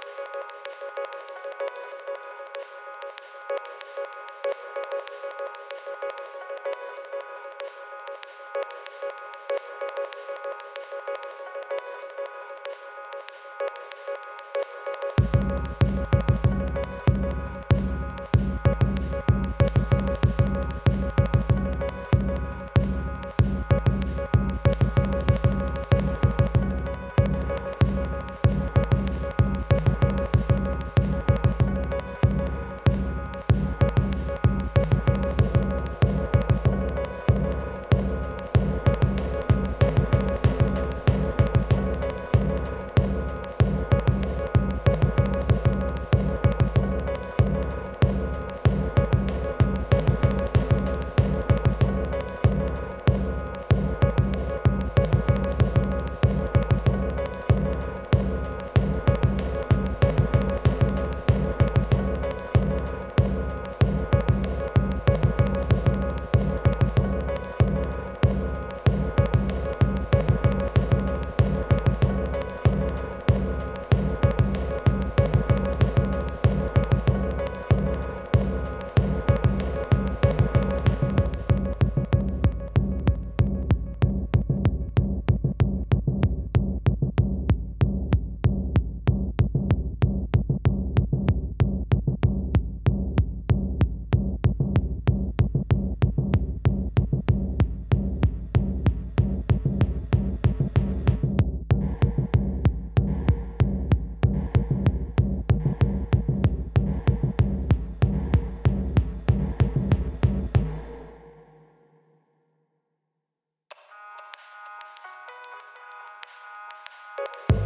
you you